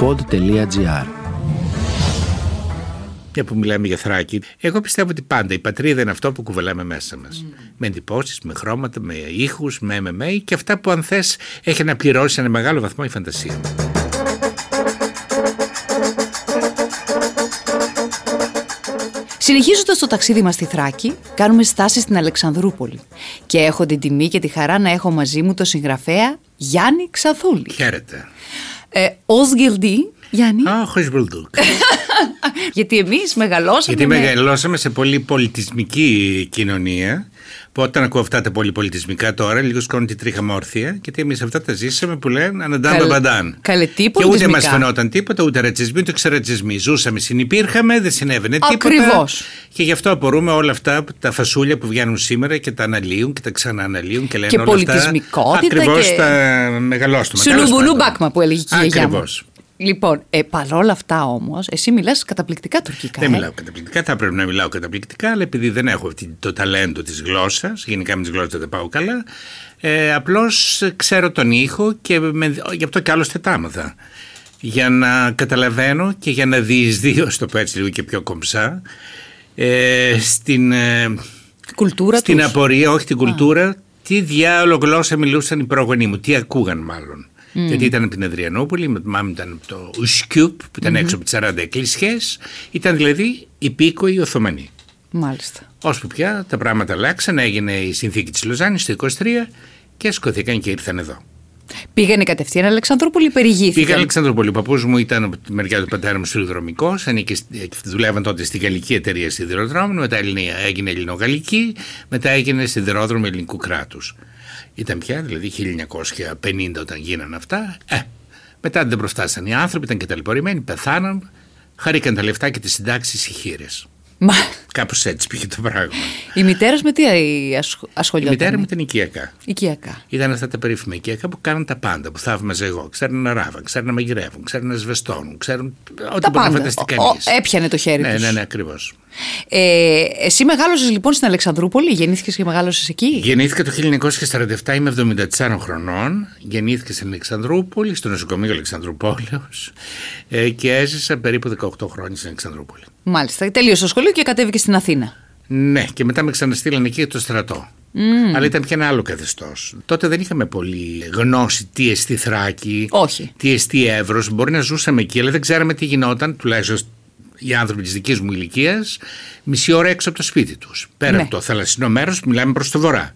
pod.gr μια που μιλάμε για θράκη, εγώ πιστεύω ότι πάντα η πατρίδα είναι αυτό που κουβαλάμε μέσα μας. Με εντυπώσεις, με χρώματα, με ήχους, με MMA και αυτά που αν θες έχει να πληρώσει σε ένα μεγάλο βαθμό η φαντασία. Συνεχίζοντας το ταξίδι μας στη Θράκη, κάνουμε στάση στην Αλεξανδρούπολη. Και έχω την τιμή και τη χαρά να έχω μαζί μου το συγγραφέα Γιάννη Ξαθούλη. Χαίρετε. Ε, Ως Γκυλντή, Γιάννη. Α, χωρίς μπουλντούκ. Γιατί εμείς μεγαλώσαμε. Γιατί με- μεγαλώσαμε σε πολύ πολιτισμική κοινωνία. Που όταν ακούω αυτά τα πολύ πολιτισμικά τώρα, λίγος σκόνη τη τρίχα μόρθια. Γιατί εμείς αυτά τα ζήσαμε που λένε αναντάν Καλ- μπαμπαντάν. καλέ, τι Και ούτε πολιτισμικά. μας φαινόταν τίποτα, ούτε ρατσισμοί, ούτε ξερατσισμοί. Ζούσαμε, συνυπήρχαμε, δεν συνέβαινε τίποτα. Ακριβώς. Και γι' αυτό απορούμε όλα αυτά τα φασούλια που βγαίνουν σήμερα και τα αναλύουν και τα ξανααναλύουν και λένε Και όλα αυτά. πολιτισμικότητα Ακριβώς και- τα μεγαλώστομα. Σουλουμπουλού μπάκμα που έλεγε και η γιαγιά μου. Ακριβώς. Λοιπόν, ε, παρόλα αυτά όμως, εσύ μιλάς καταπληκτικά τουρκικά. Δεν ε. μιλάω καταπληκτικά, θα πρέπει να μιλάω καταπληκτικά, αλλά επειδή δεν έχω αυτή- το ταλέντο της γλώσσας, γενικά με τις γλώσσες δεν τα πάω καλά, ε, απλώς ξέρω τον ήχο και με, γι' αυτό και άλλωστε τα άμαθα. Για να καταλαβαίνω και για να διεισδύω, στο πω έτσι λίγο και πιο κομψά, ε, στην, ε, Κουλτούρα στην τους. απορία, όχι την κουλτούρα, τι διάολο γλώσσα μιλούσαν οι πρόγονοί μου, τι ακούγαν μάλλον. Γιατί ήταν από την Αδριανούπολη, με μάμη ήταν από το Ουσκιούπ που ήταν έξω από τις 40 εκκλησιές, ήταν δηλαδή υπήκοοι Οθωμανοί. Μάλιστα. Ώσπου πια τα πράγματα αλλάξαν, έγινε η συνθήκη της Λοζάνης το 23 και σκοθήκαν και ήρθαν εδώ. Πήγανε κατευθείαν Αλεξανδρούπολη ή περιηγήθηκαν; Πήγα Αλεξανδροπολί. Ο παππούς μου ήταν από τη μεριά του πατέρα μου σιδηροδρομικό. Δουλεύαν τότε στη γαλλική εταιρεία σιδηροδρόμων. Μετά έγινε, έγινε ελληνογαλλική. Μετά έγινε σιδηρόδρομο ελληνικού κράτους. Ήταν πια δηλαδή 1950 όταν γίνανε αυτά. Ε, μετά δεν προφτάσαν οι άνθρωποι, ήταν και ταλαιπωρημένοι, πεθάναν. Χαρήκαν τα λεφτά και τις συντάξεις οι χείρες. Μα Κάπως έτσι πήγε το πράγμα. η μητέρα σου με τι ασχ... Η ασχολιόταν; μητέρα μου ήταν οικιακά. Οικιακά. Ήταν αυτά τα περίφημα οικιακά που κάνουν τα πάντα, που θαύμαζα εγώ. Ξέρουν να ράβουν, ξέρουν να μαγειρεύουν, ξέρουν να σβεστώνουν, ξέρουν ό,τι Τα μπορεί να πάντα. φανταστεί Ο- κανείς. ο- έπιανε το χέρι Ναι, τους. ναι, ναι, ακριβώς. Ε, εσύ μεγάλωσες λοιπόν στην Αλεξανδρούπολη, γεννήθηκες και μεγάλωσες εκεί; Γεννήθηκα το 1947, είμαι 74 χρονών. Γεννήθηκα στην Αλεξανδρούπολη, στο νοσοκομείο Αλεξανδρουπόλεως ε, και έζησα περίπου 18 χρόνια στην Αλεξανδρούπολη. Μάλιστα. Τελείωσε το σχολείο και κατέβηκε στην Αθήνα. Ναι, και μετά με ξαναστείλανε εκεί για το στρατό. Αλλά ήταν πια ένα άλλο καθεστώς. Τότε δεν είχαμε πολύ γνώση τι εστί Θράκη, Όχι. τι εστί Εύρος. Μπορεί να ζούσαμε εκεί, αλλά δεν ξέραμε τι γινόταν, τουλάχιστον οι άνθρωποι της δικής μου ηλικίας, μισή ώρα έξω από το σπίτι τους. Πέρα Ναι. από το θαλασσινό μέρος, μιλάμε προς το βορρά.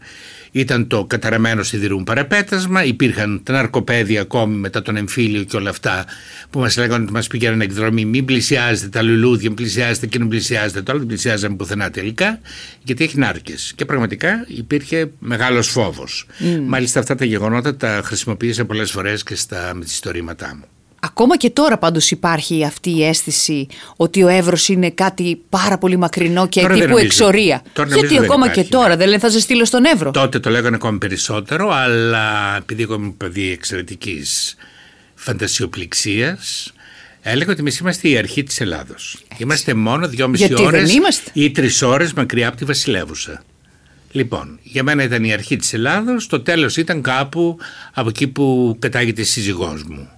Ήταν το καταραμένο σιδηρούν παραπέτασμα, υπήρχαν τα ναρκοπαίδια ακόμη μετά τον εμφύλιο και όλα αυτά που μας λέγανε ότι μας πήγαιναν εκδρομή. Μην πλησιάζετε τα λουλούδια, μην πλησιάζετε και μην πλησιάζετε το άλλο, δεν πλησιάζαμε πουθενά τελικά, γιατί έχει νάρκες. Και πραγματικά υπήρχε μεγάλος φόβος. Μάλιστα αυτά τα γεγονότα τα χρησιμοποίησα πολλές φορές και στα μυθιστορήματά μου. Ακόμα και τώρα πάντως υπάρχει αυτή η αίσθηση ότι ο Εύρος είναι κάτι πάρα πολύ μακρινό και Τώρα δεν τύπου νομίζω. εξορία. Τώρα νομίζω Γιατί δεν ακόμα υπάρχει, και τώρα ναι. δεν λένε θα σε στείλω στον Εύρο. Τότε το λέγανε ακόμη περισσότερο, αλλά επειδή εγώ είμαι παιδί εξαιρετικής φαντασιοπληξίας, έλεγα ότι εμείς είμαστε η αρχή της Ελλάδος. Είμαστε μόνο δυόμιση Γιατί δεν ώρες είμαστε; ή τρεις ώρες μακριά από τη Βασιλεύουσα. Λοιπόν, για μένα ήταν η αρχή της Ελλάδος, το τέλος ήταν κάπου από εκεί που κατάγεται η σύζυγός μου,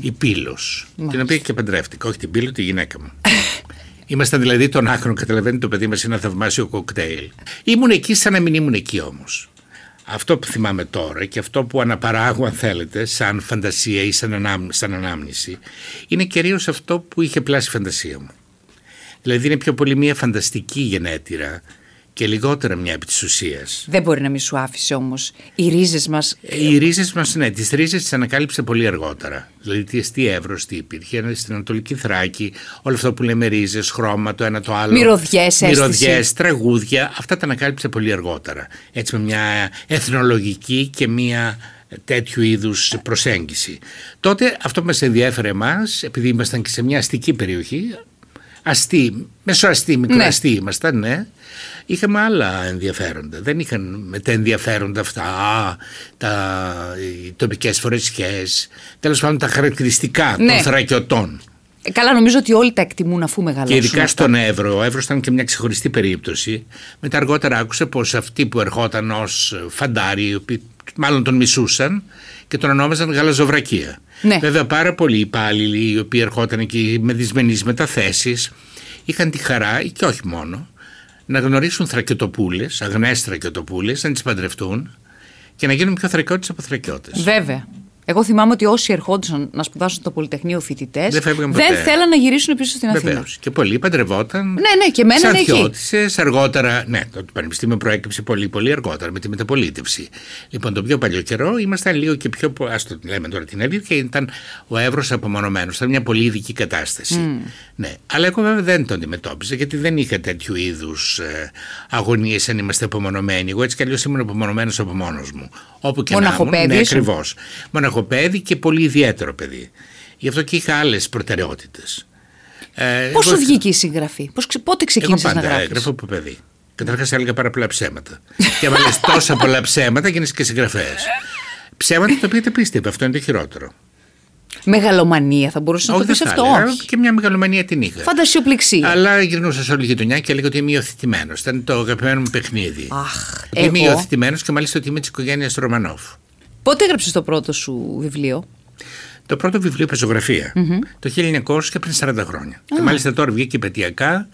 η Πύλος, την οποία και παντρεύτηκα, όχι την Πύλο, τη γυναίκα μου. Ήμασταν δηλαδή τον άκρον, καταλαβαίνει το παιδί μας, ένα θαυμάσιο κοκτέιλ. Ήμουν εκεί σαν να μην ήμουν εκεί όμως. Αυτό που θυμάμαι τώρα και αυτό που αναπαράγω αν θέλετε σαν φαντασία ή σαν, ανάμ, σαν ανάμνηση είναι κυρίως αυτό που είχε πλάσει η φαντασία μου. Δηλαδή είναι πιο πολύ μια φανταστική γενέτειρα και λιγότερα μια επί της ουσίας. Δεν μπορεί να μην σου άφησε όμως οι ρίζες μας Ε, Οι ρίζες μας, ναι, τις ρίζες τις ανακάλυψε πολύ αργότερα. Δηλαδή, τι εστί εύρος, τι υπήρχε ένα στην Ανατολική Θράκη, όλο αυτό που λέμε ρίζες, χρώμα, το ένα το άλλο. Μυρωδιές, αίσθηση. Μυρωδιές, τραγούδια, αυτά τα ανακάλυψε πολύ αργότερα. Έτσι, με μια εθνολογική και μια τέτοιου είδους προσέγγιση. Τότε αυτό που μας ενδιέφερε εμάς, επειδή ήμασταν και σε μια αστική περιοχή, αστή, μεσοαστή, μικροαστή ήμασταν, ναι. Είχαμε άλλα ενδιαφέροντα. Δεν είχαν με τα ενδιαφέροντα αυτά, α, τα, οι τοπικές φορεσιές, τέλος πάντων τα χαρακτηριστικά Ναι. των θρακιωτών. Ε, Καλά, νομίζω ότι όλοι τα εκτιμούν αφού μεγαλώσουν. Και ειδικά αυτά. στον Εύρο. Ο Εύρος ήταν και μια ξεχωριστή περίπτωση. Μετά αργότερα άκουσα πως αυτοί που ερχόταν ως φαντάροι, οι οποίοι μάλλον τον μισούσαν και τον ονόμαζαν γαλαζοβρακία. Ναι. Βέβαια, πάρα πολλοί υπάλληλοι οι οποίοι ερχόταν εκεί με δυσμενείς μεταθέσεις είχαν τη χαρά, και όχι μόνο, να γνωρίσουν θρακιωτοπούλε, αγνές θρακιωτοπούλε, να τις παντρευτούν και να γίνουν πιο θρακιώτες από θρακιώτες. Βέβαια. Εγώ θυμάμαι ότι όσοι ερχόντουσαν να σπουδάσουν στο Πολυτεχνείο φοιτητές Δεν φεύγαν ποτέ. δεν θέλαν να γυρίσουν πίσω στην Αθήνα. Βεβαίως. Και πολλοί παντρευόταν. Ναι, ναι, και μένανε εκεί. Σαν αργότερα. Ναι, το Πανεπιστήμιο προέκυψε πολύ, πολύ αργότερα με τη μεταπολίτευση. Λοιπόν, τον πιο παλιό καιρό ήμασταν λίγο και πιο. Α το λέμε τώρα την αλήθεια, ήταν ο Εύρος απομονωμένος. Ήταν μια πολύ ειδική κατάσταση. Ναι. Αλλά εγώ βέβαια δεν το αντιμετώπιζα γιατί δεν είχα τέτοιου είδους ε, αγωνίες αν είμαστε απομονωμένοι. Εγώ έτσι κι αλλιώς ήμουν απομονωμένος από μόνος μου. Όπου και να ήμουν. Μοναχοπέδι Ναι, ήσουν; ακριβώς. Μοναχοπέδι και πολύ ιδιαίτερο παιδί. Γι' αυτό και είχα άλλες προτεραιότητες. Ε, Πόσο εγώ- βγήκε η συγγραφή, Πώς, ξε- πότε εγώ ξεκίνησες να πάντα γράφεις; έγραφα από παιδί. Καταρχάς έλεγα πάρα πολλά ψέματα. και άμα λες τόσα πολλά ψέματα, γίνεσαι και συγγραφέας. ψέματα τα οποία τα πίστευε. Αυτό είναι το χειρότερο. Μεγαλομανία, θα μπορούσε να το δεν πεις θα αυτό. έλεγα. Όχι. Και μια μεγαλομανία την είχα. Φαντασιοπληξία. Αλλά γυρνούσα σε όλη η γειτονιά και έλεγα ότι είμαι υιοθετημένος. Ήταν το αγαπημένο μου παιχνίδι. Αχ, Ότι Είμαι εγώ- υιοθετημένος και μάλιστα ότι είμαι της οικογένειας Ρωμανόφ. Πότε έγραψες το πρώτο σου βιβλίο; Το πρώτο βιβλίο πεζογραφία, το 1900 και πριν 40 χρόνια. Και μάλιστα τώρα βγήκε υπετειακά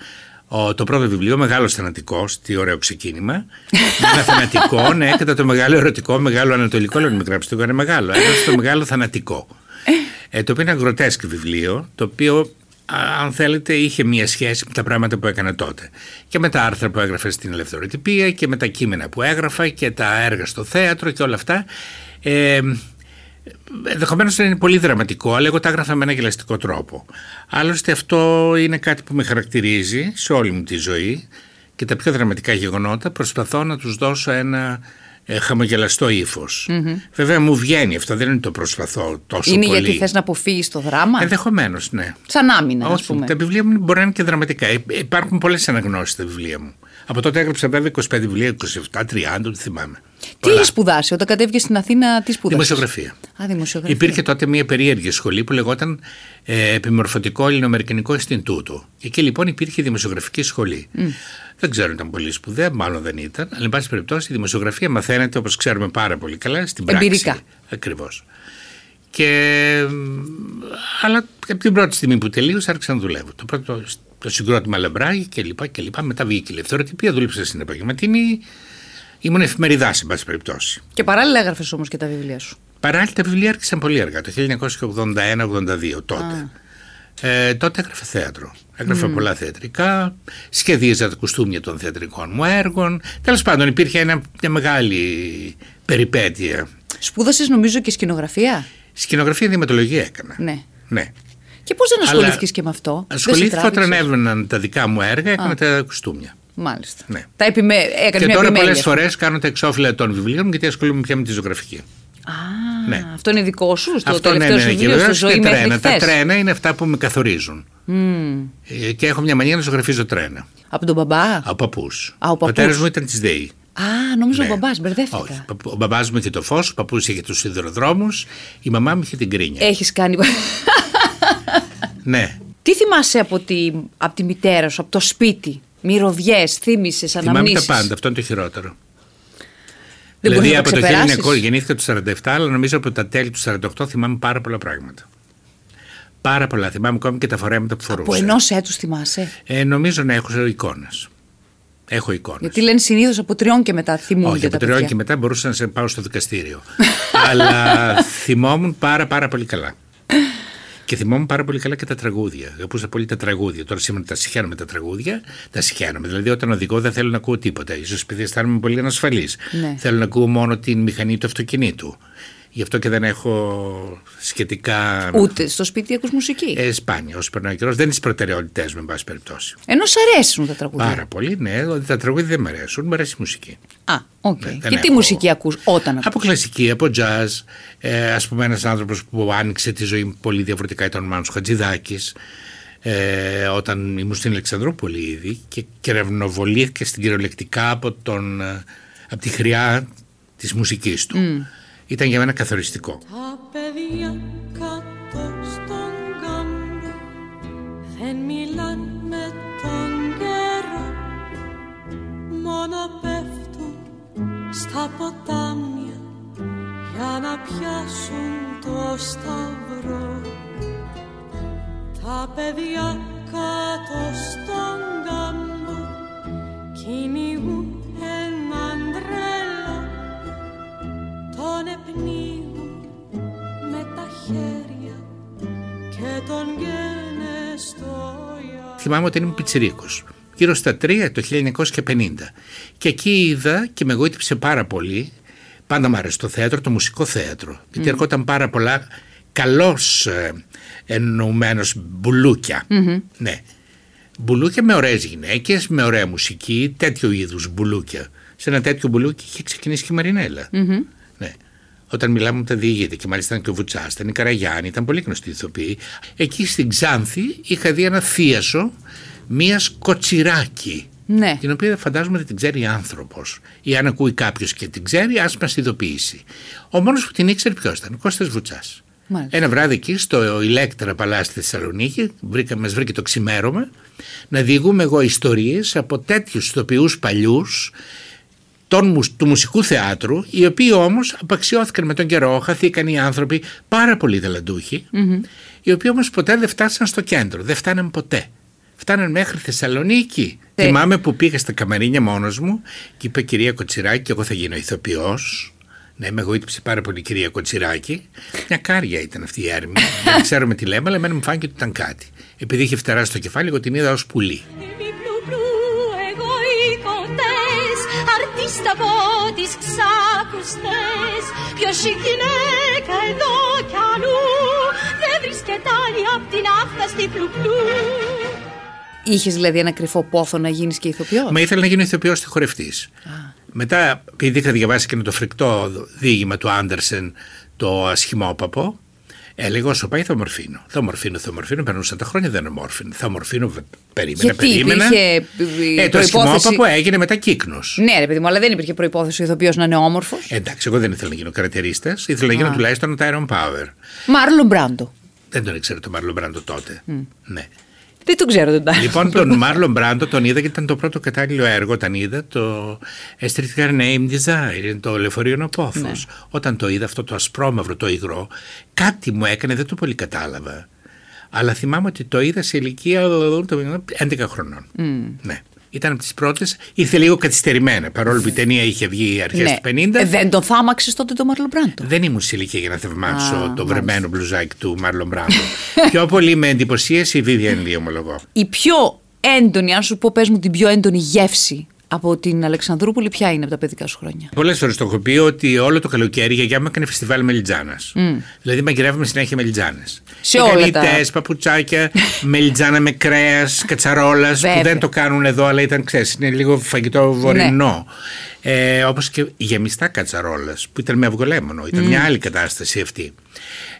ο, το πρώτο βιβλίο, Μεγάλος Θανατικός, τι ωραίο ξεκίνημα. Με ένα θανατικό, ναι, κατά το μεγάλο ερωτικό, μεγάλο ανατολικό, λέω να μην γράψεις το είναι μεγάλο. Έγραψε το μεγάλο θανατικό. Ε, το οποίο είναι ένα γκροτέσκ βιβλίο, το οποίο α, αν θέλετε, είχε μία σχέση με τα πράγματα που έκανα τότε. Και με τα άρθρα που έγραφε στην ελευθεροτυπία και με τα κείμενα που έγραφα και τα έργα στο θέατρο και όλα αυτά. Ε, Ενδεχομένως να είναι πολύ δραματικό, αλλά εγώ τα έγραφα με ένα γελαστικό τρόπο. Άλλωστε, αυτό είναι κάτι που με χαρακτηρίζει σε όλη μου τη ζωή και τα πιο δραματικά γεγονότα προσπαθώ να τους δώσω ένα ε, χαμογελαστό ύφος. Βέβαια, μου βγαίνει αυτό, δεν είναι το προσπαθώ τόσο είναι πολύ. γιατί θες να αποφύγεις το δράμα; Ενδεχομένως, ναι. Σαν άμυνα, ας Όχι, πούμε. τα βιβλία μου μπορεί να είναι και δραματικά. Ε, Υπάρχουν πολλές αναγνώσεις στα βιβλία μου. Από τότε έγραψα βέβαια 25 βιβλία, 27, 30, δεν θυμάμαι. Τι Πολλά. είχε σπουδάσει, όταν κατέβηκες στην Αθήνα, τι σπουδάσει. Δημοσιογραφία. Α, δημοσιογραφία. Υπήρχε τότε μια περίεργη σχολή που λεγόταν ε, Επιμορφωτικό Ελληνοαμερικανικό Ινστιτούτο. Εκεί λοιπόν υπήρχε δημοσιογραφική σχολή. Δεν ξέρω αν ήταν πολύ σπουδαία, μάλλον δεν ήταν. Αλλά, εν πάση περιπτώσει, η δημοσιογραφία μαθαίνεται όπως ξέρουμε πάρα πολύ καλά στην πράξη. Εμπειρικά. Ακριβώς. Και, μ, αλλά από την πρώτη στιγμή που τελείωσα άρχισα να δουλεύω. Το πρώτο το συγκρότημα Λαμπράγη και λοιπά και λοιπά. Μετά βγήκε η ελευθεροτυπία, δούλεψα στην επαγγελματινή. Ήμουν εφημεριδά, εν πάση περιπτώσει. Και παράλληλα έγραφες όμως και τα βιβλία σου. Παράλληλα τα βιβλία άρχισαν πολύ αργά, το 1981-82 τότε. Ε, τότε έγραφα θέατρο. Έγραφα πολλά θεατρικά, σχεδίαζα τα κουστούμια των θεατρικών μου έργων. Τέλος πάντων, υπήρχε ένα, μια μεγάλη περιπέτεια. Σπούδασες νομίζω και σκηνογραφία; Σκηνογραφία διαματολογία έκανα. Ναι. ναι. Και πώς δεν Αλλά ασχολήθηκε και με αυτό; Δεν σε Ασχολήθηκα όταν τράβηξε; έβαιναν τα δικά μου έργα, έκανα τα κουστούμια. Μάλιστα. Ναι. Τα επιμέ... Έκανε Και μια τώρα επιμέλεια. πολλές φορές κάνω τα εξώφυλλα των βιβλίων μου γιατί ασχολούμαι πια με τη ζωγραφική. Α, Ναι. αυτό είναι δικό σου, στο Αυτό ναι, τελευταίο ναι, σου ναι. Και βιβλίο, στο βεβαίως ζωή και μέχρι τρένα. Τα χθες. τρένα είναι αυτά που με καθορίζουν. Ε, Και έχω μια μανία να ζωγραφίζω τρένα. Από τον μπαμπά; Από παππούς. Α, ο Ο πατέρας παππούς. μου ήταν της ΔΕΗ. Α, νόμιζα Ναι. ο μπαμπάς, μπερδεύτηκα. Όχι. Ο μπαμπάς μου είχε το φως, ο παππούς είχε τους σιδηροδρόμους, η μαμά μου είχε την κρίνια. Έχεις κάνει... Ναι. Τι θυμάσαι από τη, από τη μητέρα σου, από το σπίτι, μυρωδιές, θύμησες, Θυμάμαι τα αναμνήσεις; πάντα, αυτό είναι το χειρότερο. Δεν δηλαδή μπορείς να από το το ξεπεράσεις; 1900 γεννήθηκα το 47, αλλά νομίζω από τα τέλη του 48 θυμάμαι πάρα πολλά πράγματα. Πάρα πολλά. Θυμάμαι ακόμη και τα φορέματα που φορούσα. Από ενός έτους θυμάσαι; Ε, νομίζω να έχω εικόνες. Έχω εικόνες. Γιατί λένε συνήθως από τριών και μετά θυμούνται Όχι, τα από τριών παιδιά. και μετά μπορούσα να σε πάω στο δικαστήριο. Αλλά θυμόμουν πάρα πάρα πολύ καλά. Και θυμόμουν πάρα πολύ καλά και τα τραγούδια. Αγαπούσα πολύ τα τραγούδια. Τώρα σήμερα τα συχαίνομαι τα τραγούδια. Τα σιχαίνομαι. Δηλαδή, όταν οδηγώ δεν θέλω να ακούω τίποτα. σω επειδή αισθάνομαι πολύ ανασφαλής. Ναι. Θέλω να ακούω μόνο την μηχανή του αυτοκινήτου. Γι' αυτό και δεν έχω σχετικά. Ούτε στο σπίτι ακούς μουσική; Ε, σπάνια. Όσο περνάει ο καιρός, δεν είναι στις προτεραιότητές μου, εν πάση περιπτώσει. Ενώ σ' αρέσουν τα τραγούδια. Πάρα πολύ, ναι. Τα τραγούδια δεν μου αρέσουν, μου αρέσει η μουσική. Α, οκ. Ναι, και δεν τι έχω- μουσική ακούς όταν ακούς; Από κλασική, από jazz. Ε, ας πούμε ένας άνθρωπος που άνοιξε τη ζωή μου πολύ διαφορετικά ήταν ο Μάνος Χατζηδάκης. Ε, όταν ήμουν στην Αλεξανδρούπολη ήδη και κερευνοβολήθηκε στην κυριολεκτικά από, τον, ε, από τη χρειά της μουσικής του. Ήταν για μένα καθοριστικό. Τα παιδιά κάτω στον κάμπο δεν μιλάν με τον καιρό μόνο πέφτουν στα ποτάμια για να πιάσουν το σταυρό τα παιδιά κάτω στον κάμπο κυνηγούν Θυμάμαι ότι ήμουν πιτσιρίκος. Γύρω στα 3 το 1950 και εκεί είδα και με εγώιτηψε πάρα πολύ. Πάντα μου άρεσε το θέατρο, το μουσικό θέατρο. Γιατί έρχονταν πάρα πολλά καλώς ε, εννοουμένος μπουλούκια. Ναι. Μπουλούκια με ωραίες γυναίκες με ωραία μουσική τέτοιο είδους μπουλούκια. Σε ένα τέτοιο μπουλούκι είχε ξεκινήσει και η Μαρινέλα. Ναι. Όταν μιλάμε με τα διηγείται και μάλιστα ήταν και ο Βουτσάς, ήταν η Καραγιάννη, ήταν πολύ γνωστή ηθοποιή. Εκεί στην Ξάνθη είχα δει ένα θίασο μιας κοτσιράκι. Ναι. Την οποία φαντάζομαι δεν την ξέρει άνθρωπος. Ή αν ακούει κάποιος και την ξέρει, ας μας ειδοποιήσει. Ο μόνος που την ήξερε ποιος ήταν, ο Κώστας Βουτσάς. Μάλιστα. Ένα βράδυ εκεί στο Ηλέκτρα Παλά στη Θεσσαλονίκη, βρήκα, μας βρήκε το ξημέρωμα, να διηγούμε εγώ ιστορίες από τέτοιους ηθοποιούς παλιούς, των, μουσ- του μουσικού θεάτρου, οι οποίοι όμως απαξιώθηκαν με τον καιρό, χαθήκαν οι άνθρωποι πάρα πολύ ταλαντούχοι, οι οποίοι όμως ποτέ δεν φτάσαν στο κέντρο, δεν φτάναν ποτέ. Φτάναν μέχρι Θεσσαλονίκη. Ναι. Θυμάμαι που πήγα στα καμαρίνια μόνος μου και είπε κυρία Κοτσιράκη και εγώ θα γίνω ηθοποιός. Ναι, με εγωίτευσε πάρα πολύ η κυρία Κοτσιράκη. Μια κάρια ήταν αυτή η έρμη. δεν ξέρουμε τι λέμε, αλλά εμένα μου φάνηκε ότι ήταν κάτι. Επειδή είχε φτερά στο κεφάλι, εγώ την είδα ως πουλί. Αρτίστα από τις ξακουστές Ποιος η γυναίκα εδώ κι αλλού Δεν βρίσκεται άλλη απ' την άφταστη πλου πλου Είχες δηλαδή ένα κρυφό πόθο να γίνεις και ηθοποιός; Μα ήθελα να γίνω ηθοποιός χορευτής. Μετά, επειδή είχα διαβάσει και το φρικτό διήγημα του Άντερσεν, το ασχημόπαπο, έλεγα όσο πάει θα ομορφύνω. Θα ομορφύνω, θα ομορφύνω. Περνούσαν τα χρόνια, δεν ομόρφινε. Θα ομορφύνω, βε- περίμενα, Γιατί περίμενα. υπήρχε, ε, ε, το προϋπόθεση- ασχημόπαπο έγινε μετά κύκνος. Ναι, ρε παιδί μου, αλλά δεν υπήρχε προπόθεση ο ηθοποιός να είναι όμορφος. Εντάξει, εγώ δεν ήθελα να γίνω καρατερίστα. Ήθελα να γίνω τουλάχιστον ο Τάιρον Power. Μάρλο Μπράντο. Δεν τον ήξερα τον Μάρλον Μπράντο τότε. Ναι. Δεν τον ξέρω τον Τάιρον. Λοιπόν, τον Μάρλον Μπράντο τον είδα και ήταν το πρώτο κατάλληλο έργο. Όταν είδα το A Streetcar Name Desire, είναι το λεωφορείο Νοπόθο. Ναι. Όταν το είδα αυτό το ασπρόμαυρο, το υγρό, κάτι μου έκανε, δεν το πολύ κατάλαβα. Αλλά θυμάμαι ότι το είδα σε ηλικία 11 χρονών. Ναι. Ήταν από τις πρώτες, ήρθε λίγο καθυστερημένα, παρόλο που η ταινία είχε βγει αρχές Ναι. του 50. Ε, Δεν τον θάμαξες τότε τον Μάρλο Μπράντο. Δεν ήμουν σε ηλικία για να θαυμάσω Α, το μάλιστα. βρεμένο μπλουζάκι του Μάρλον Μπράντο. Πιο πολύ με εντυπωσίασε η Vivian Lee, ομολογώ. Η πιο έντονη, αν σου πω, πες μου την πιο έντονη γεύση από την Αλεξανδρούπολη, ποια είναι από τα παιδικά σου χρόνια; Πολλές φορές το έχω πει ότι όλο το καλοκαίρι η γιαγιά μου έκανε φεστιβάλ μελιτζάνας. Δηλαδή μαγειρεύουμε συνέχεια μελιτζάνες. Σε όλα τα- παπουτσάκια, μελιτζάνα με κρέας, κατσαρόλας που Βέβαια. δεν το κάνουν εδώ, αλλά ήταν ξέρεις, είναι λίγο φαγητό βορεινό. Ε, Όπως και γεμιστά κατσαρόλα που ήταν με αυγολέμονο. Ήταν μια άλλη κατάσταση αυτή.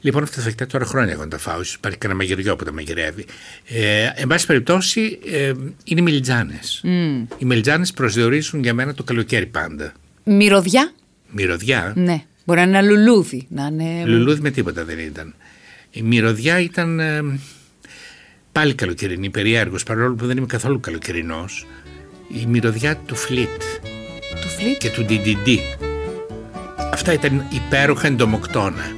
Λοιπόν, αυτά τα φαγητά τώρα χρόνια εγώ να τα φάω. Ίσως υπάρχει κανένα μαγειριό που τα μαγειρεύει. Ε, εν πάση περιπτώσει, ε, είναι μελιτζάνες. Οι μελιτζάνες προσδιορίζουν για μένα το καλοκαίρι πάντα. Μυρωδιά; Μυρωδιά. Ναι. Μπορεί να είναι ένα λουλούδι. Να είναι... Λουλούδι με τίποτα δεν ήταν. Η μυρωδιά ήταν ε, πάλι καλοκαιρινή, περίεργος, παρόλο που δεν είμαι καθόλου καλοκαιρινός. Η μυρωδιά του Φλιτ Του φλιτ. και του DDD. Αυτά ήταν υπέροχα εντομοκτώνα.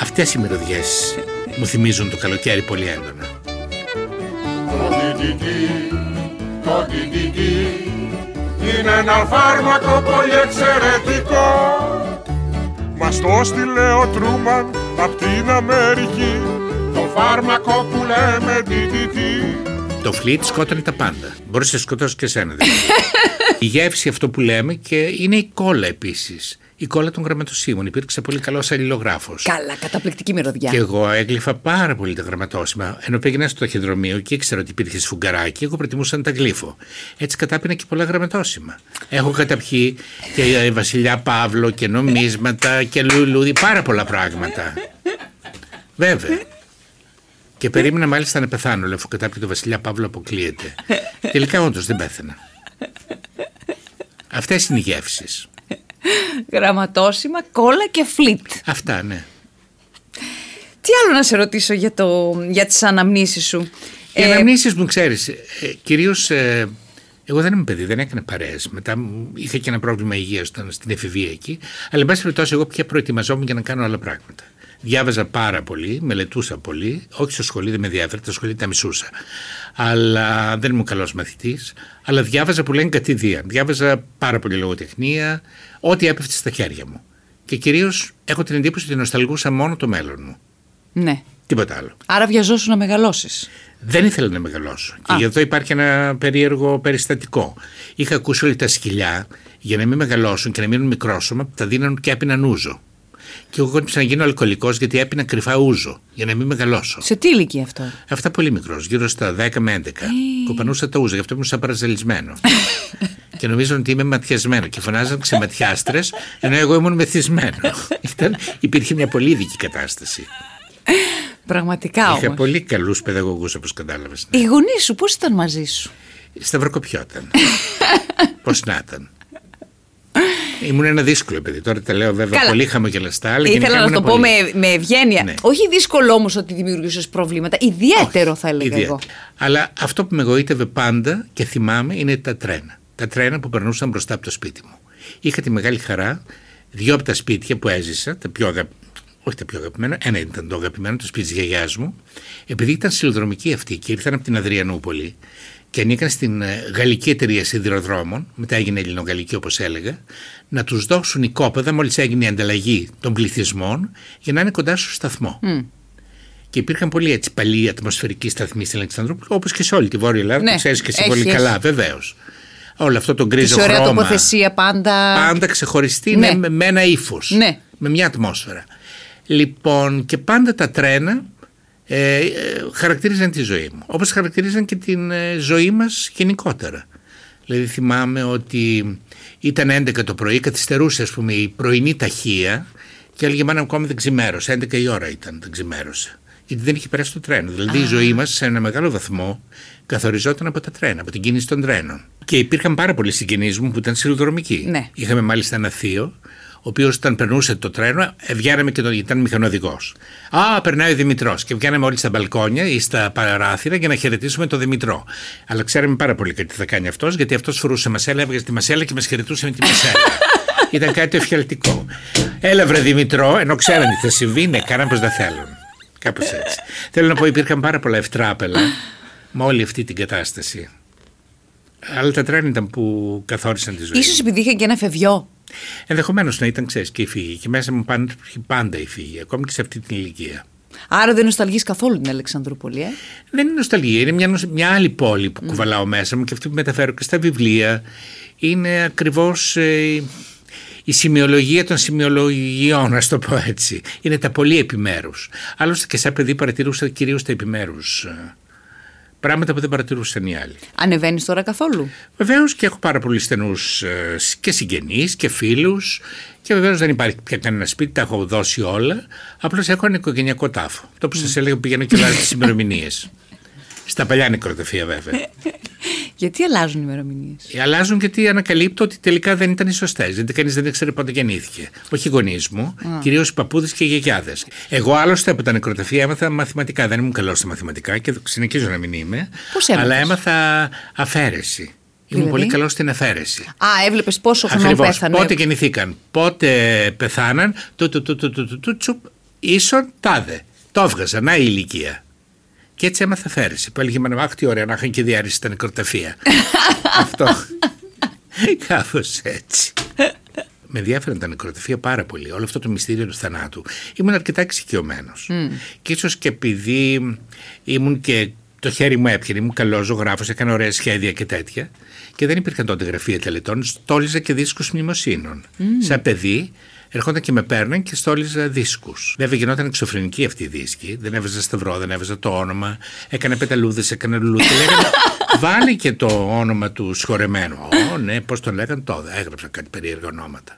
Αυτές οι μυρωδιές μου θυμίζουν το καλοκαίρι πολύ έντονα. Το DDT, το DDT είναι ένα φάρμακο πολύ εξαιρετικό. Μας το στείλε ο Τρούμαν απ' την Αμερική το φάρμακο που λέμε DDT. Το φλιτ σκότωνε τα πάντα. Μπορούσε να σκοτώσεις και εσένα. δηλαδή. η γεύση αυτό που λέμε και είναι η κόλλα επίσης. Η κόλλα των γραμματοσύμων. Υπήρξε πολύ καλός αλληλογράφος. Καλά, καταπληκτική μυρωδιά. Και εγώ έγλυφα πάρα πολύ τα γραμματόσημα. Ενώ πήγαινα στο ταχυδρομείο και ήξερα ότι υπήρχε σφουγγαράκι, εγώ προτιμούσα να τα γλύφω. Έτσι κατάπινα και πολλά γραμματόσημα. Έχω καταπιεί και ε, Βασιλιά Παύλο και νομίσματα και λουλούδι, πάρα πολλά πράγματα. Βέβαια. Και περίμενα μάλιστα να πεθάνω, λέω, αφού κατάπιε το Βασιλιά Παύλο αποκλείεται. Τελικά όντως δεν πέθανα. Αυτές είναι οι γεύσεις. Γραμματόσημα, κόλλα και φλιτ. Αυτά, ναι. Τι άλλο να σε ρωτήσω για, το, για τις αναμνήσεις σου; Οι Ε, αναμνήσεις μου, ξέρεις, ε, κυρίως ε, Εγώ δεν είμαι παιδί, δεν έκανα παρέες. Μετά μου- είχα και ένα πρόβλημα υγείας όταν στην εφηβεία εκεί. Αλλά, εν πάση περιπτώσει, εγώ πια προετοιμαζόμουν για να κάνω άλλα πράγματα. Διάβαζα πάρα πολύ, μελετούσα πολύ. Όχι στο σχολείο, δεν με ενδιαφέρει, τα σχολεία τα μισούσα. Αλλά δεν ήμουν καλός μαθητής. Αλλά διάβαζα που λένε κατηδία. Διάβαζα πάρα πολύ λογοτεχνία, ό,τι έπεφτε στα χέρια μου. Και κυρίως έχω την εντύπωση ότι νοσταλγούσα μόνο το μέλλον μου. Ναι. Τίποτα άλλο. Άρα βιαζόσου να μεγαλώσεις. Δεν ήθελα να μεγαλώσω. Και Α. γι' αυτό υπάρχει ένα περίεργο περιστατικό. Είχα ακούσει όλοι τα σκυλιά για να μην μεγαλώσουν και να μείνουν μικρόσωμα, τα δίναν και έπιναν ούζο. Και εγώ κόντυψα να γίνω αλκοολικός γιατί έπινα κρυφά ούζο για να μην μεγαλώσω. Σε τι ηλικία αυτό; Αυτά πολύ μικρός, γύρω στα 10 με 11. Κοπανούσα τα ούζα, γι' αυτό ήμουν σαν παραζαλισμένο. και νομίζω ότι είμαι ματιασμένο και φωνάζαν ξεματιάστρε, ενώ εγώ ήμουν μεθυσμένο. Ήταν, υπήρχε μια πολύ ειδική κατάσταση. Πραγματικά Είχα όμως. πολύ καλούς παιδαγωγούς, όπως κατάλαβες. Οι γονείς σου πώς ήταν μαζί σου; Σταυροκοπιόταν. Πώς να ήταν. Ήμουν ένα δύσκολο παιδί. Τώρα τα λέω βέβαια Καλά. πολύ χαμογελαστά. Αλλά γενικά Ήθελα να ήμουν το πω πολύ- με, με ευγένεια. Ναι. Όχι δύσκολο όμως ότι δημιουργούσες προβλήματα. Ιδιαίτερο θα έλεγα Ιδιαίτερα. εγώ. Αλλά αυτό που με εγωίτευε πάντα και θυμάμαι είναι τα τρένα. Τα τρένα που περνούσαν μπροστά από το σπίτι μου. Είχα τη μεγάλη χαρά, δύο από τα σπίτια που έζησα, τα πιο αγα... όχι τα πιο αγαπημένα, ένα ήταν το αγαπημένο, το σπίτι της γιαγιάς μου, επειδή ήταν σιδηροδρομικοί αυτοί και ήρθαν από την Αδριανούπολη και ανήκαν στην ε, Γαλλική Εταιρεία Σιδηροδρόμων, μετά έγινε Ελληνογαλλική όπως έλεγα, να τους δώσουν οικόπεδα μόλις έγινε η ανταλλαγή των πληθυσμών για να είναι κοντά στο σταθμό. Και υπήρχαν πολλοί έτσι παλιοί ατμοσφαιρικοί σταθμοί στην Αλεξανδρούπολη, όπως και σε όλη τη Βόρεια Ελλάδα. Ναι, το ξέρει και εσύ έχει, πολύ έχεις. καλά, βεβαίως. Όλο αυτό το Και γκρίζο σε ωραία χρώμα. τοποθεσία πάντα. Πάντα ξεχωριστή, Ναι. ναι. με, με ένα ύφος. Ναι. Με μια ατμόσφαιρα. Λοιπόν, και πάντα τα τρένα ε, ε, χαρακτήριζαν τη ζωή μου. Όπως χαρακτήριζαν και την ε, ζωή μας γενικότερα. Δηλαδή θυμάμαι ότι ήταν 11 το πρωί, καθυστερούσε ας πούμε η πρωινή ταχεία και έλεγε μάνα μου ακόμη δεν ξημέρωσε. 11 η ώρα ήταν, δεν ξημέρωσε. Γιατί δεν είχε περάσει το τρένο. Δηλαδή η ζωή μας σε ένα μεγάλο βαθμό καθοριζόταν από τα τρένα, από την κίνηση των τρένων. Και υπήρχαν πάρα πολλοί συγγενείς μου που ήταν σιδηροδρομικοί. Ναι. Είχαμε μάλιστα ένα θείο, ο οποίος όταν περνούσε το τρένο, ε, βγαίναμε και τον, ήταν μηχανοδηγό. Α, περνάει ο Δημητρός. Και βγαίναμε όλοι στα μπαλκόνια ή στα παράθυρα για να χαιρετήσουμε τον Δημητρό. Αλλά ξέραμε πάρα πολύ κάτι θα κάνει αυτός, γιατί αυτός φορούσε μασέλα, έβγαζε τη μασέλα και μας χαιρετούσε με τη μασέλα. ήταν κάτι εφιαλτικό. Έλα βρε Δημητρό, ενώ ξέραν τι θα συμβεί, ναι, κάναν πω δεν θέλουν. Κάπως έτσι. Θέλω να πω, υπήρχαν πάρα πολλά ευτράπελα με όλη αυτή την κατάσταση. Αλλά τα τρένα ήταν που καθόρισαν τη ζωή. Ίσως επειδή είχε και ένα φευγιό. Ενδεχομένως να ήταν, ξέρεις, και η φύγη. Και μέσα μου πάντα, πάντα η φύγη, ακόμη και σε αυτή την ηλικία. Άρα δεν νοσταλγείς καθόλου την Αλεξανδρούπολη, ε; Δεν είναι νοσταλγία, είναι μια, νοσ- μια άλλη πόλη που κουβαλάω μέσα μου και αυτή που μεταφέρω και στα βιβλία. Είναι ακριβώς η σημειολογία των σημειολογιών, ας το πω έτσι. Είναι τα πολύ επιμέρους. Άλλωστε και σαν παιδί παρατηρούσα κυρίως τα επιμέρους. Πράγματα που δεν παρατηρούσαν οι άλλοι. Ανεβαίνεις τώρα καθόλου; Βεβαίως και έχω πάρα πολλούς στενούς και συγγενείς και φίλους. Και βεβαίως δεν υπάρχει πια κανένα σπίτι, τα έχω δώσει όλα. Απλώς έχω ένα οικογενειακό τάφο. Το που σας έλεγα που πηγαίνω και βάζω τις ημερομηνίες. Στα παλιά νεκροταφεία βέβαια. Γιατί αλλάζουν οι ημερομηνίες; Ε, Αλλάζουν γιατί ανακαλύπτω ότι τελικά δεν ήταν οι σωστές. Γιατί κανείς δεν ήξερε πότε γεννήθηκε. Όχι οι γονείς μου, κυρίως οι παππούδες και οι γιαγιάδες. Εγώ άλλωστε από τα νεκροταφεία έμαθα μαθηματικά. Δεν ήμουν καλός στα μαθηματικά και συνεχίζω να μην είμαι. Πώς έμαθες; Αλλά έμαθα αφαίρεση. Ήμουν Δηλαδή; πολύ καλός στην αφαίρεση. Α, έβλεπες πόσο χρόνο Ακριβώς. πέθανε. Πότε γεννηθήκαν, πότε πεθάναν, του του του του του του του τσουπ, ίσον τάδε. Το έβγαζα, να η ηλικία. Και έτσι έμαθα αφαίρεση. Που έλεγε Αχ, τι ωραία να είχαν και διάρρηση στα νεκροταφεία. Αυτό. Κάπως έτσι. Με ενδιαφέραν τα νεκροταφεία πάρα πολύ. Όλο αυτό το μυστήριο του θανάτου. Ήμουν αρκετά εξοικειωμένος. Και ίσως και επειδή ήμουν και το χέρι μου έπιανε, ήμουν καλός ζωγράφος, έκανα ωραία σχέδια και τέτοια. Και δεν υπήρχαν τότε γραφεία τελετών. Στόλιζα και δίσκους μνημοσύνων. Σαν παιδί, ερχόταν και με παίρναν και στόλιζα δίσκους. Βέβαια, γινόταν εξωφρενική αυτή η δίσκη. Δεν έβαζα σταυρό, δεν έβαζα το όνομα. Έκανα πεταλούδες, έκανα λουλούδες. Και λέγανε, βάλει και το όνομα του σχορεμένου. Ω, ναι, πώς τον λέγανε τότε. Έγραψα κάτι περίεργα ονόματα.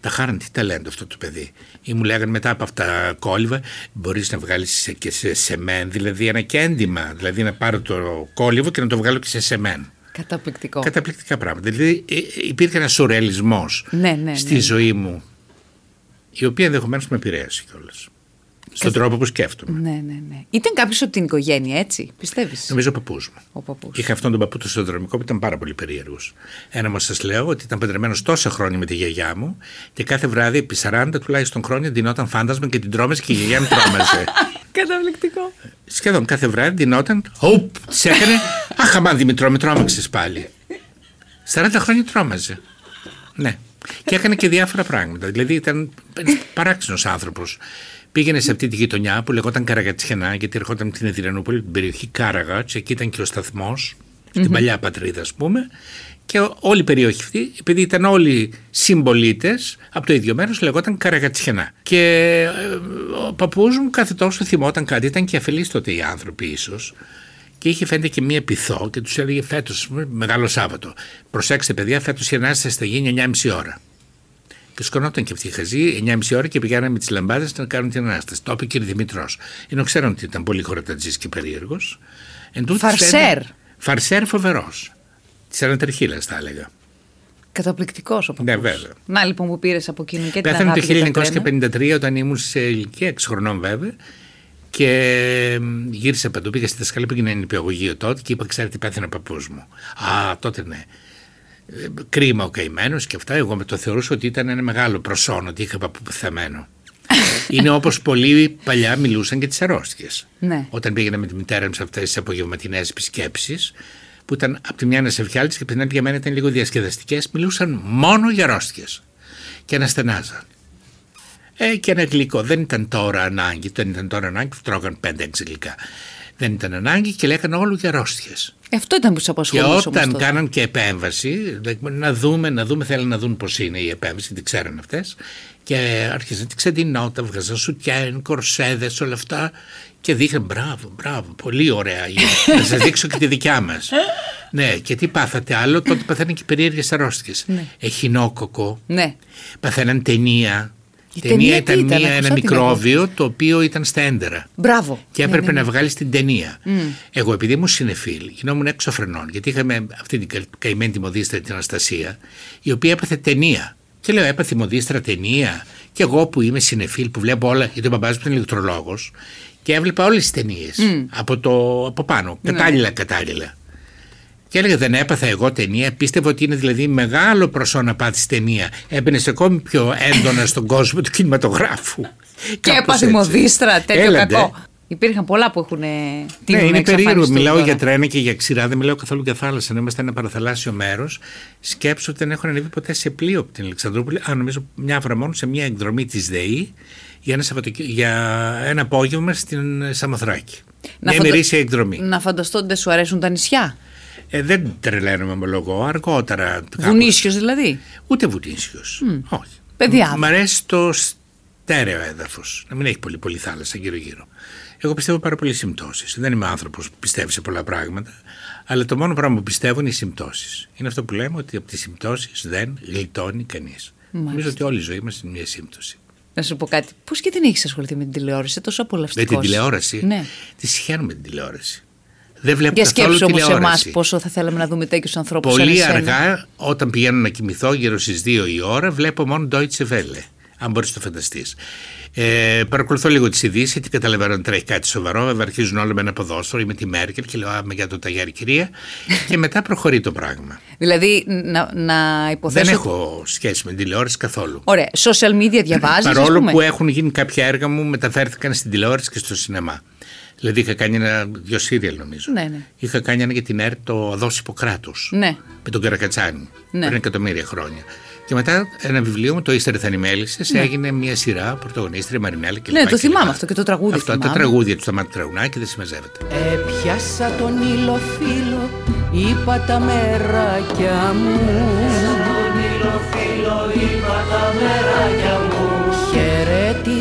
Τα χάραν τι ταλέντο αυτό το παιδί. Ή μου λέγανε μετά από αυτά κόλληβα, μπορείς να βγάλεις και σε σεμέν, δηλαδή ένα κέντημα. Δηλαδή να πάρω το κόλληβο και να το βγάλω και σε σεμέν. Καταπληκτικό. Καταπληκτικά πράγματα. Δηλαδή ε, ε, υπήρχε ένας σουρεαλισμός Ναι, ναι, στη ναι. ζωή μου, η οποία ενδεχομένως με επηρέασε κιόλας. Στον τρόπο που σκέφτομαι. Ναι, ναι, ναι. Ήταν κάποιος από την οικογένεια, έτσι, πιστεύεις; Νομίζω ο παππούς μου. Ο παππούς. Είχα αυτόν τον παππού το συνδρομικό που ήταν πάρα πολύ περίεργος. Ένα μας σας λέω ότι ήταν παντρεμένος τόσα χρόνια με τη γιαγιά μου και κάθε βράδυ επί 40 τουλάχιστον χρόνια δινόταν φάντασμα και την τρόμαζε και η γιαγιά μου τρόμαζε. Καταπληκτικό. Σχεδόν κάθε βράδυ δινόταν. Οπ, της έκανε. Αχ, αμάν Δημητρό, με τρόμαξες πάλι. 40 χρόνια τρόμαζε. Ναι. Και έκανε και διάφορα πράγματα. Δηλαδή ήταν παράξενος άνθρωπος. Πήγαινε σε αυτή τη γειτονιά που λεγόταν Καραγατσιανά, γιατί ερχόταν από την Εδρυνούπολη, την περιοχή Κάραγατς, εκεί ήταν και ο σταθμός, στην παλιά πατρίδα, ας πούμε. Και όλη η περιοχή αυτή, επειδή ήταν όλοι συμπολίτες από το ίδιο μέρος, λεγόταν Καραγατσιανά. Και ε, ο παππούς μου κάθε τόσο θυμόταν κάτι, ήταν και αφελεί τότε οι άνθρωποι ίσως. Και είχε φαίνεται και μία πυθό και τους έλεγε φέτος, Μεγάλο Σάββατο. Προσέξτε, παιδιά, φέτος η ανάσταση θα γίνει 9.30 ώρα. Και σκονόταν και αυτή η χαζή 9.30 ώρα και πηγαίνανε με τις λαμπάδες να κάνουν την ανάσταση. Το είπε και ο Δημητρός. Ενώ ξέραν ότι ήταν πολύ χωρατατζής και περίεργος. Φαρσέρ. Φαρσέρ φοβερός. Της ανατριχίλας, θα έλεγα. Καταπληκτικός ο παππούς. Ναι, βέβαια. Να λοιπόν που πήρες από εκείνον και την Πέθανε αγάπη και τα το τρένα. 1953 όταν ήμουν σε ηλικία 6 χρονών βέβαια. Και μ, γύρισα παντού, πήγα στη δασκαλία, πήγαινα νηπιαγωγείο τότε και είπα: Ξέρετε, πέθανε ο παππούς μου. Α, τότε ναι. Ε, Κρίμα ο καημένος και αυτά. Εγώ με το θεωρούσα ότι ήταν ένα μεγάλο προσόν ότι είχα παππού πεθαμένο. Είναι όπως πολλοί παλιά μιλούσαν για τις αρρώστιες. Ναι. Όταν πήγαινα με τη μητέρα μου σε αυτές τις απογευματινές επισκέψεις, που ήταν από τη μια ένα εφιάλτη και από την άλλη για μένα ήταν λίγο διασκεδαστικές, μιλούσαν μόνο για αρρώστιες. Και αναστενάζαν. Ε, και ένα γλυκό. Δεν ήταν τώρα ανάγκη. Δεν ήταν τώρα ανάγκη που τρώγαν 5-6 γλυκά. Δεν ήταν ανάγκη και λέγανε όλο για αρρώστιε. Ε, Αυτό ήταν που σε Και απασχολούσε όμως όταν τότε. κάναν και επέμβαση, να δούμε, να δούμε, θέλουν να δουν πώς είναι η επέμβαση, τι ξέρουν αυτές. Και άρχισαν τη ξεντινότα, βγάζαν σουτιέν, κορσέδες, όλα αυτά. Και δείχναν μπράβο, μπράβο, πολύ ωραία. να σας δείξω και τη δικιά μας. ναι, και τι πάθατε άλλο, τότε παθαίναν και περίεργες αρρώστιες. Ναι. Εχινόκοκο, Ναι. παθαίναν ταινία. Η ταινία ταινία τι ήταν ήταν, μια, ακουσα ένα την μικρόβιο το οποίο ήταν στα έντερα. Μπράβο. Και Ναι, έπρεπε ναι, να βγάλει την ταινία. Εγώ, επειδή ήμουν συνεφίλ, γινόμουν έξω φρενών, γιατί είχαμε αυτή την κα- καημένη τη μοδίστρα την Αναστασία, η οποία έπαθε ταινία. Και λέω, έπαθε η μοδίστρα ταινία. Και εγώ που είμαι συνεφίλ, που βλέπω όλα, γιατί ο μπαμπάς μου ήταν ηλεκτρολόγος, και έβλεπα όλες τις ταινίες από, το, από πάνω, κατάλληλα, κατάλληλα. Και έλεγα δεν έπαθα εγώ ταινία. Πίστευα ότι είναι δηλαδή μεγάλο προσώ να πάθεις ταινία. Έμπαινε ακόμη πιο έντονα στον κόσμο του κινηματογράφου. Και Κάπως έπαθε έτσι. μοδίστρα, τέτοιο Έλαντε. κακό. Υπήρχαν πολλά που έχουν Ναι, τύχει είναι περίεργο. Μιλάω για τρένα και για ξηρά, δεν μιλάω καθόλου για θάλασσα. Αν είμαστε ένα παραθαλάσσιο μέρος, σκέψω ότι δεν έχω ανέβει ποτέ σε πλοίο από την Αλεξανδρούπολη. Αν νομίζω μια φορά μόνο σε μια εκδρομή της ΔΕΗ για ένα, Σαββατοκύ- για ένα απόγευμα στην Σαμοθράκη. μια φαντα- ημερήσια εκδρομή. Να φανταστώ ότι δεν σου αρέσουν τα νησιά; Ε, δεν τρελαίνομαι με λόγο. Αργότερα. κάπως. Βουνίσιος δηλαδή; Ούτε βουτίσιο. Όχι. Παιδιά. Μ' αρέσει το στέρεο έδαφος. Να μην έχει πολύ, πολύ θάλασσα γύρω-γύρω. Εγώ πιστεύω πάρα πολύ συμπτώσεις. Δεν είμαι άνθρωπος που πιστεύει σε πολλά πράγματα. Αλλά το μόνο πράγμα που πιστεύω είναι οι συμπτώσεις. Είναι αυτό που λέμε ότι από τις συμπτώσεις δεν γλιτώνει κανείς. Νομίζω ότι όλη η ζωή μας είναι μια σύμπτωση. Να σου πω κάτι. Πώς και δεν έχεις ασχοληθεί με την τηλεόραση, είσαι τόσο Με απολαυστικό. την τηλεόραση; Ναι. Τη συχαίνουμε την τηλεόραση. Δεν βλέπω Για καθόλου σκέψου όμως εμάς τηλεόραση. πόσο θα θέλαμε να δούμε τέτοιους ανθρώπους. Πολύ αργά, όταν πηγαίνω να κοιμηθώ γύρω στις 2 η ώρα, βλέπω μόνο Deutsche Welle. Αν μπορείς να το φανταστείς. Ε, παρακολουθώ λίγο τις ειδήσεις, γιατί καταλαβαίνω ότι τρέχει κάτι σοβαρό. Βέβαια, αρχίζουν όλα με ένα ποδόσφαιρο ή με τη Μέρκελ και λέω Α, με για το ταγιάρι κυρία. και μετά προχωρεί το πράγμα. Δηλαδή να, να υποθέσω. Δεν έχω σχέση με την τηλεόραση καθόλου. Ωραία. Social media διαβάζεις. Παρόλο που έχουν γίνει κάποια έργα μου, μεταφέρθηκαν στην τηλεόραση και στο σινεμά. Δηλαδή είχα κάνει ένα, δύο σύριαλ νομίζω. Ναι, ναι. Είχα κάνει ένα για την ΕΡΤ το Οδό Ιπποκράτους. Ναι. Με τον Καρακατσάνη. Ναι. Πριν εκατομμύρια χρόνια. Και μετά ένα βιβλίο μου, το Ύστερε θα μέλισσε, έγινε μια σειρά πρωταγωνίστρια Μαρινέλα και Ναι, λοιπά το και λοιπά. θυμάμαι αυτό και το τραγούδι Αυτό, τα θυμάμαι. τραγούδια του Σταμάτη Τραγουνάκη δεν συμμαζεύεται. Έπιασα τον ήλιο φίλο, είπα τα μεράκια μου.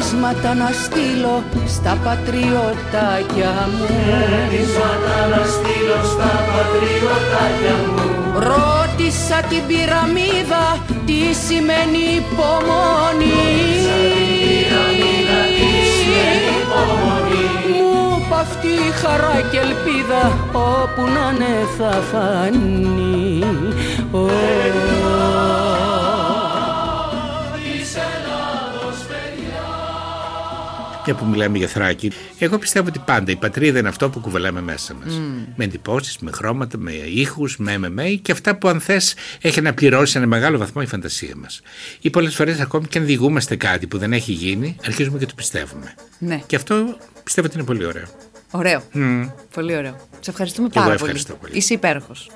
Χαιρετίσματα να στείλω στα πατριωτάκια μου. Χαιρετίσματα να στείλω στα πατριωτάκια μου. Ρώτησα την πυραμίδα τι σημαίνει υπομονή. Μου είπ' αυτή η χαρά και ελπίδα όπου να είναι θα φανεί. Ω, μια που μιλάμε για Θράκη. Εγώ πιστεύω ότι πάντα η πατρίδα είναι αυτό που κουβαλάμε μέσα μας. Με εντυπώσεις, με χρώματα, με ήχους, με με, με και αυτά που αν θες έχει να πληρώσει σε ένα μεγάλο βαθμό η φαντασία μας. Ή πολλές φορές ακόμη και αν διηγούμαστε κάτι που δεν έχει γίνει, αρχίζουμε και το πιστεύουμε. Ναι. Και αυτό πιστεύω ότι είναι πολύ ωραίο. Ωραίο. Πολύ ωραίο. Σε ευχαριστούμε εγώ πάρα ευχαριστώ πολύ. Είσαι υπέροχος.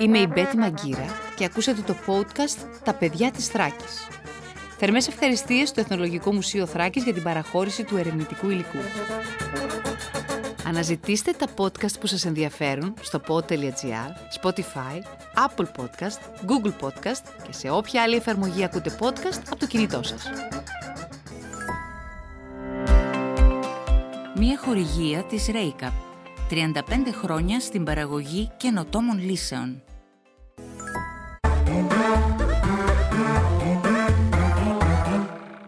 Είμαι η Μπέτη Μαγκύρα και ακούσατε το podcast «Τα παιδιά της Θράκης». Θερμές ευχαριστίες στο Εθνολογικό Μουσείο Θράκης για την παραχώρηση του ερευνητικού υλικού. Αναζητήστε τα podcast που σας ενδιαφέρουν στο pod.gr, Spotify, Apple Podcast, Google Podcast και σε όποια άλλη εφαρμογή ακούτε podcast από το κινητό σας. Μία χορηγία της Ρέικα. 35 χρόνια στην παραγωγή καινοτόμων λύσεων.